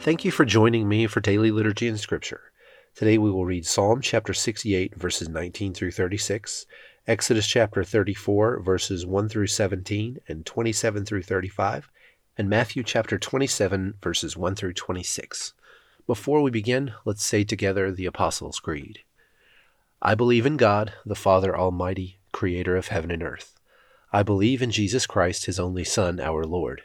Thank you for joining me for Daily Liturgy and Scripture. Today we will read Psalm chapter 68, verses 19 through 36, Exodus chapter 34, verses 1 through 17 and 27 through 35, and Matthew chapter 27, verses 1 through 26. Before we begin, let's say together the Apostles' Creed. I believe in God, the Father Almighty, creator of heaven and earth. I believe in Jesus Christ, his only Son, our Lord.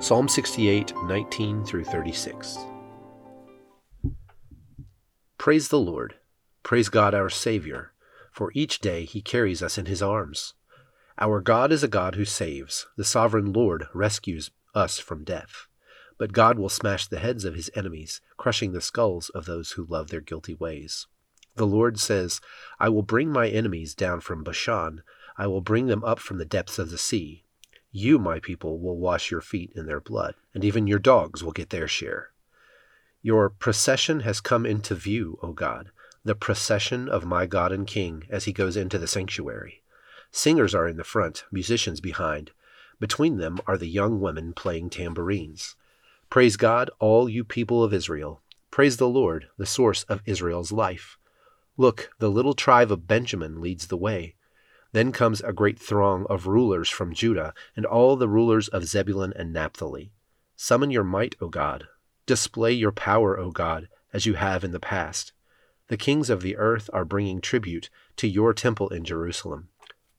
Psalm 68, 19 through 36. Praise the Lord. Praise God our Savior, for each day he carries us in his arms. Our God is a God who saves. The sovereign Lord rescues us from death. But God will smash the heads of his enemies, crushing the skulls of those who love their guilty ways. The Lord says, I will bring my enemies down from Bashan. I will bring them up from the depths of the sea. You, my people, will wash your feet in their blood, and even your dogs will get their share. Your procession has come into view, O God, the procession of my God and King as he goes into the sanctuary. Singers are in the front, musicians behind. Between them are the young women playing tambourines. Praise God, all you people of Israel. Praise the Lord, the source of Israel's life. Look, the little tribe of Benjamin leads the way. Then comes a great throng of rulers from Judah and all the rulers of Zebulun and Naphtali. Summon your might, O God. Display your power, O God, as you have in the past. The kings of the earth are bringing tribute to your temple in Jerusalem.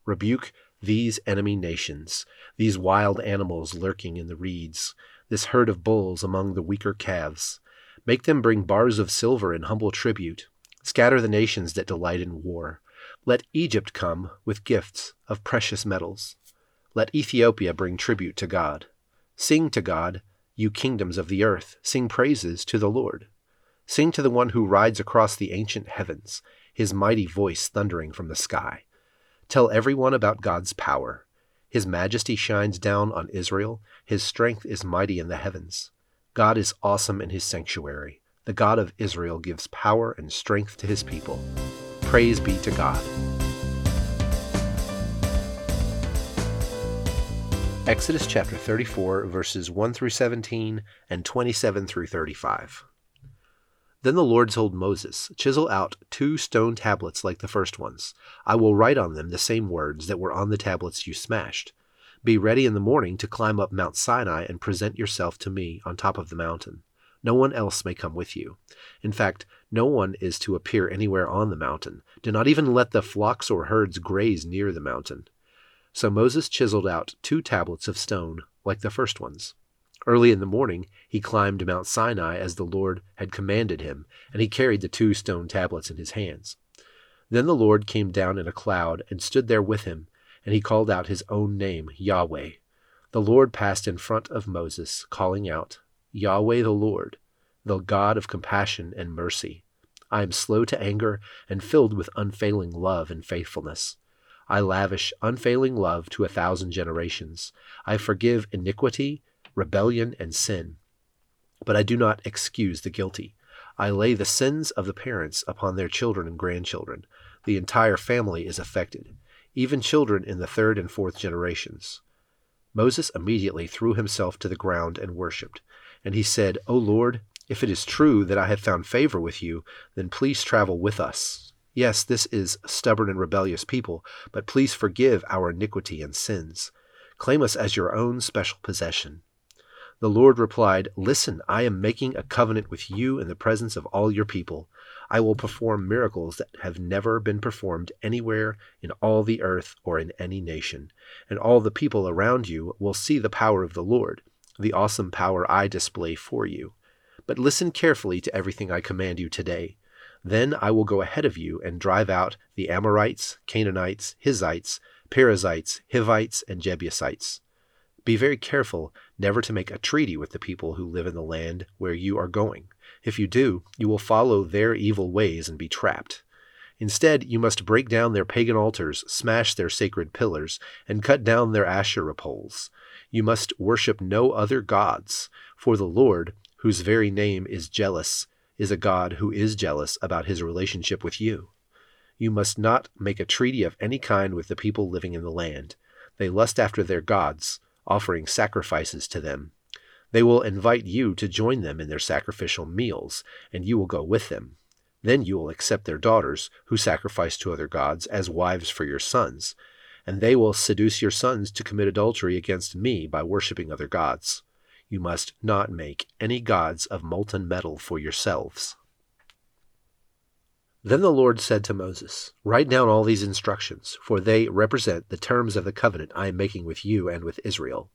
Rebuke these enemy nations, these wild animals lurking in the reeds, this herd of bulls among the weaker calves. Make them bring bars of silver in humble tribute. Scatter the nations that delight in war. Let Egypt come with gifts of precious metals. Let Ethiopia bring tribute to God. Sing to God, you kingdoms of the earth. Sing praises to the Lord. Sing to the one who rides across the ancient heavens, his mighty voice thundering from the sky. Tell everyone about God's power. His majesty shines down on Israel. His strength is mighty in the heavens. God is awesome in his sanctuary. The God of Israel gives power and strength to his people. Praise be to God. Exodus chapter 34, verses 1 through 17 and 27 through 35. Then the Lord told Moses, Chisel out two stone tablets like the first ones. I will write on them the same words that were on the tablets you smashed. Be ready in the morning to climb up Mount Sinai and present yourself to me on top of the mountain. No one else may come with you. In fact, no one is to appear anywhere on the mountain. Do not even let the flocks or herds graze near the mountain. So Moses chiseled out two tablets of stone, like the first ones. Early in the morning, he climbed Mount Sinai as the Lord had commanded him, and he carried the two stone tablets in his hands. Then the Lord came down in a cloud and stood there with him, and he called out his own name, Yahweh. The Lord passed in front of Moses, calling out, Yahweh the Lord, the God of compassion and mercy. I am slow to anger and filled with unfailing love and faithfulness. I lavish unfailing love to a thousand generations. I forgive iniquity, rebellion, and sin. But I do not excuse the guilty. I lay the sins of the parents upon their children and grandchildren. The entire family is affected, even children in the third and fourth generations. Moses immediately threw himself to the ground and worshipped. And he said, O Lord, if it is true that I have found favor with you, then please travel with us. Yes, this is stubborn and rebellious people, but please forgive our iniquity and sins. Claim us as your own special possession. The Lord replied, Listen, I am making a covenant with you in the presence of all your people. I will perform miracles that have never been performed anywhere in all the earth or in any nation, and all the people around you will see the power of the Lord the awesome power I display for you. But listen carefully to everything I command you today. Then I will go ahead of you and drive out the Amorites, Canaanites, Hittites, Perizzites, Hivites, and Jebusites. Be very careful never to make a treaty with the people who live in the land where you are going. If you do, you will follow their evil ways and be trapped. Instead, you must break down their pagan altars, smash their sacred pillars, and cut down their Asherah poles. You must worship no other gods, for the Lord, whose very name is jealous, is a God who is jealous about his relationship with you. You must not make a treaty of any kind with the people living in the land. They lust after their gods, offering sacrifices to them. They will invite you to join them in their sacrificial meals, and you will go with them. Then you will accept their daughters, who sacrifice to other gods, as wives for your sons, and they will seduce your sons to commit adultery against me by worshipping other gods. You must not make any gods of molten metal for yourselves. Then the Lord said to Moses, Write down all these instructions, for they represent the terms of the covenant I am making with you and with Israel.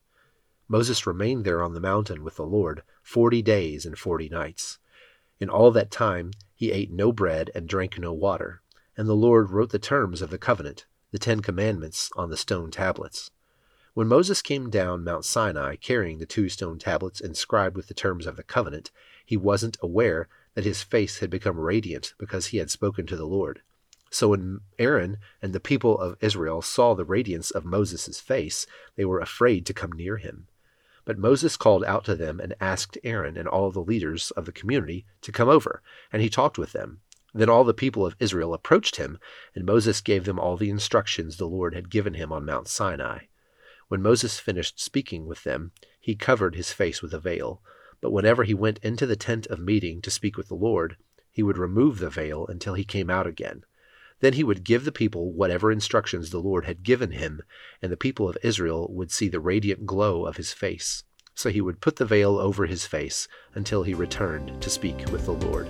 Moses remained there on the mountain with the Lord forty days and forty nights. In all that time he ate no bread and drank no water. And the Lord wrote the terms of the covenant, the Ten Commandments, on the stone tablets. When Moses came down Mount Sinai carrying the two stone tablets inscribed with the terms of the covenant, he wasn't aware that his face had become radiant because he had spoken to the Lord. So when Aaron and the people of Israel saw the radiance of Moses' face, they were afraid to come near him. But Moses called out to them and asked Aaron and all the leaders of the community to come over, and he talked with them. Then all the people of Israel approached him, and Moses gave them all the instructions the Lord had given him on Mount Sinai. When Moses finished speaking with them, he covered his face with a veil. But whenever he went into the tent of meeting to speak with the Lord, he would remove the veil until he came out again. Then he would give the people whatever instructions the Lord had given him, and the people of Israel would see the radiant glow of his face. So he would put the veil over his face until he returned to speak with the Lord.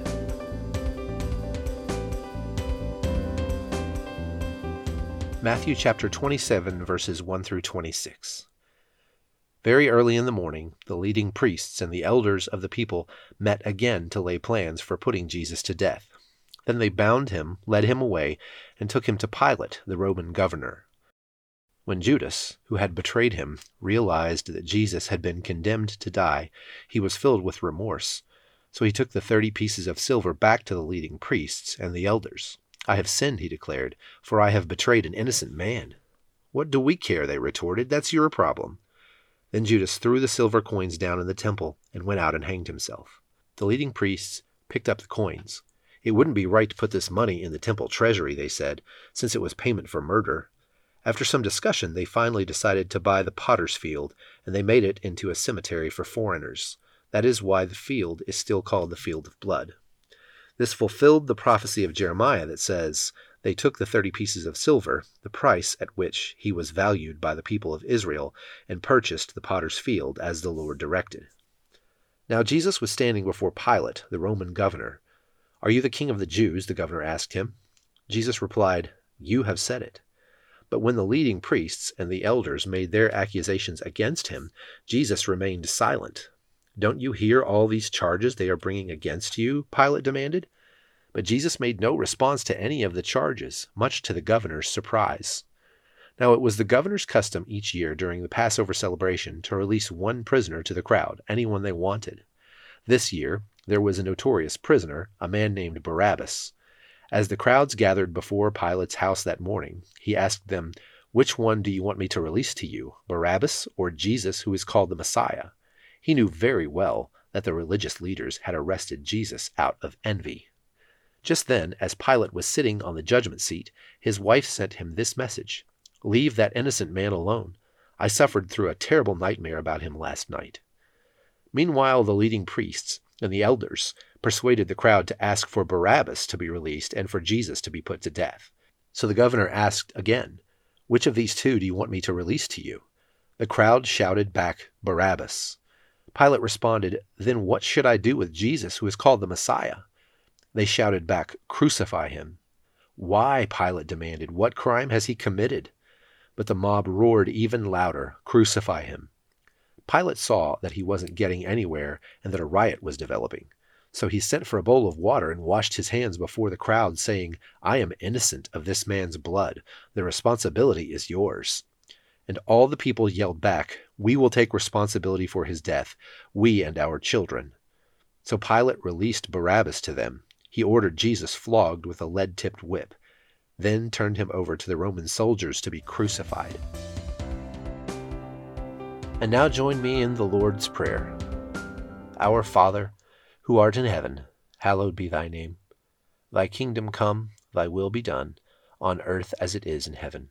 Matthew chapter 27, verses 1 through 26. Very early in the morning, the leading priests and the elders of the people met again to lay plans for putting Jesus to death. Then they bound him, led him away, and took him to Pilate, the Roman governor. When Judas, who had betrayed him, realized that Jesus had been condemned to die, he was filled with remorse. So he took the thirty pieces of silver back to the leading priests and the elders. I have sinned, he declared, for I have betrayed an innocent man. What do we care? They retorted. That's your problem. Then Judas threw the silver coins down in the temple and went out and hanged himself. The leading priests picked up the coins. It wouldn't be right to put this money in the temple treasury, they said, since it was payment for murder. After some discussion, they finally decided to buy the potter's field, and they made it into a cemetery for foreigners. That is why the field is still called the Field of Blood. This fulfilled the prophecy of Jeremiah that says, They took the thirty pieces of silver, the price at which he was valued by the people of Israel, and purchased the potter's field as the Lord directed. Now Jesus was standing before Pilate, the Roman governor. Are you the king of the Jews? the governor asked him. Jesus replied, You have said it. But when the leading priests and the elders made their accusations against him, Jesus remained silent. Don't you hear all these charges they are bringing against you? Pilate demanded. But Jesus made no response to any of the charges, much to the governor's surprise. Now it was the governor's custom each year during the Passover celebration to release one prisoner to the crowd, anyone they wanted. This year, there was a notorious prisoner, a man named Barabbas. As the crowds gathered before Pilate's house that morning, he asked them, Which one do you want me to release to you, Barabbas or Jesus, who is called the Messiah? He knew very well that the religious leaders had arrested Jesus out of envy. Just then, as Pilate was sitting on the judgment seat, his wife sent him this message Leave that innocent man alone. I suffered through a terrible nightmare about him last night. Meanwhile, the leading priests and the elders persuaded the crowd to ask for Barabbas to be released and for Jesus to be put to death. So the governor asked again, Which of these two do you want me to release to you? The crowd shouted back, Barabbas. Pilate responded, Then what should I do with Jesus, who is called the Messiah? They shouted back, Crucify him. Why? Pilate demanded. What crime has he committed? But the mob roared even louder, Crucify him. Pilate saw that he wasn't getting anywhere and that a riot was developing. So he sent for a bowl of water and washed his hands before the crowd, saying, I am innocent of this man's blood. The responsibility is yours. And all the people yelled back, We will take responsibility for his death, we and our children. So Pilate released Barabbas to them. He ordered Jesus flogged with a lead tipped whip, then turned him over to the Roman soldiers to be crucified. And now join me in the Lord's Prayer. Our Father, who art in heaven, hallowed be thy name. Thy kingdom come, thy will be done, on earth as it is in heaven.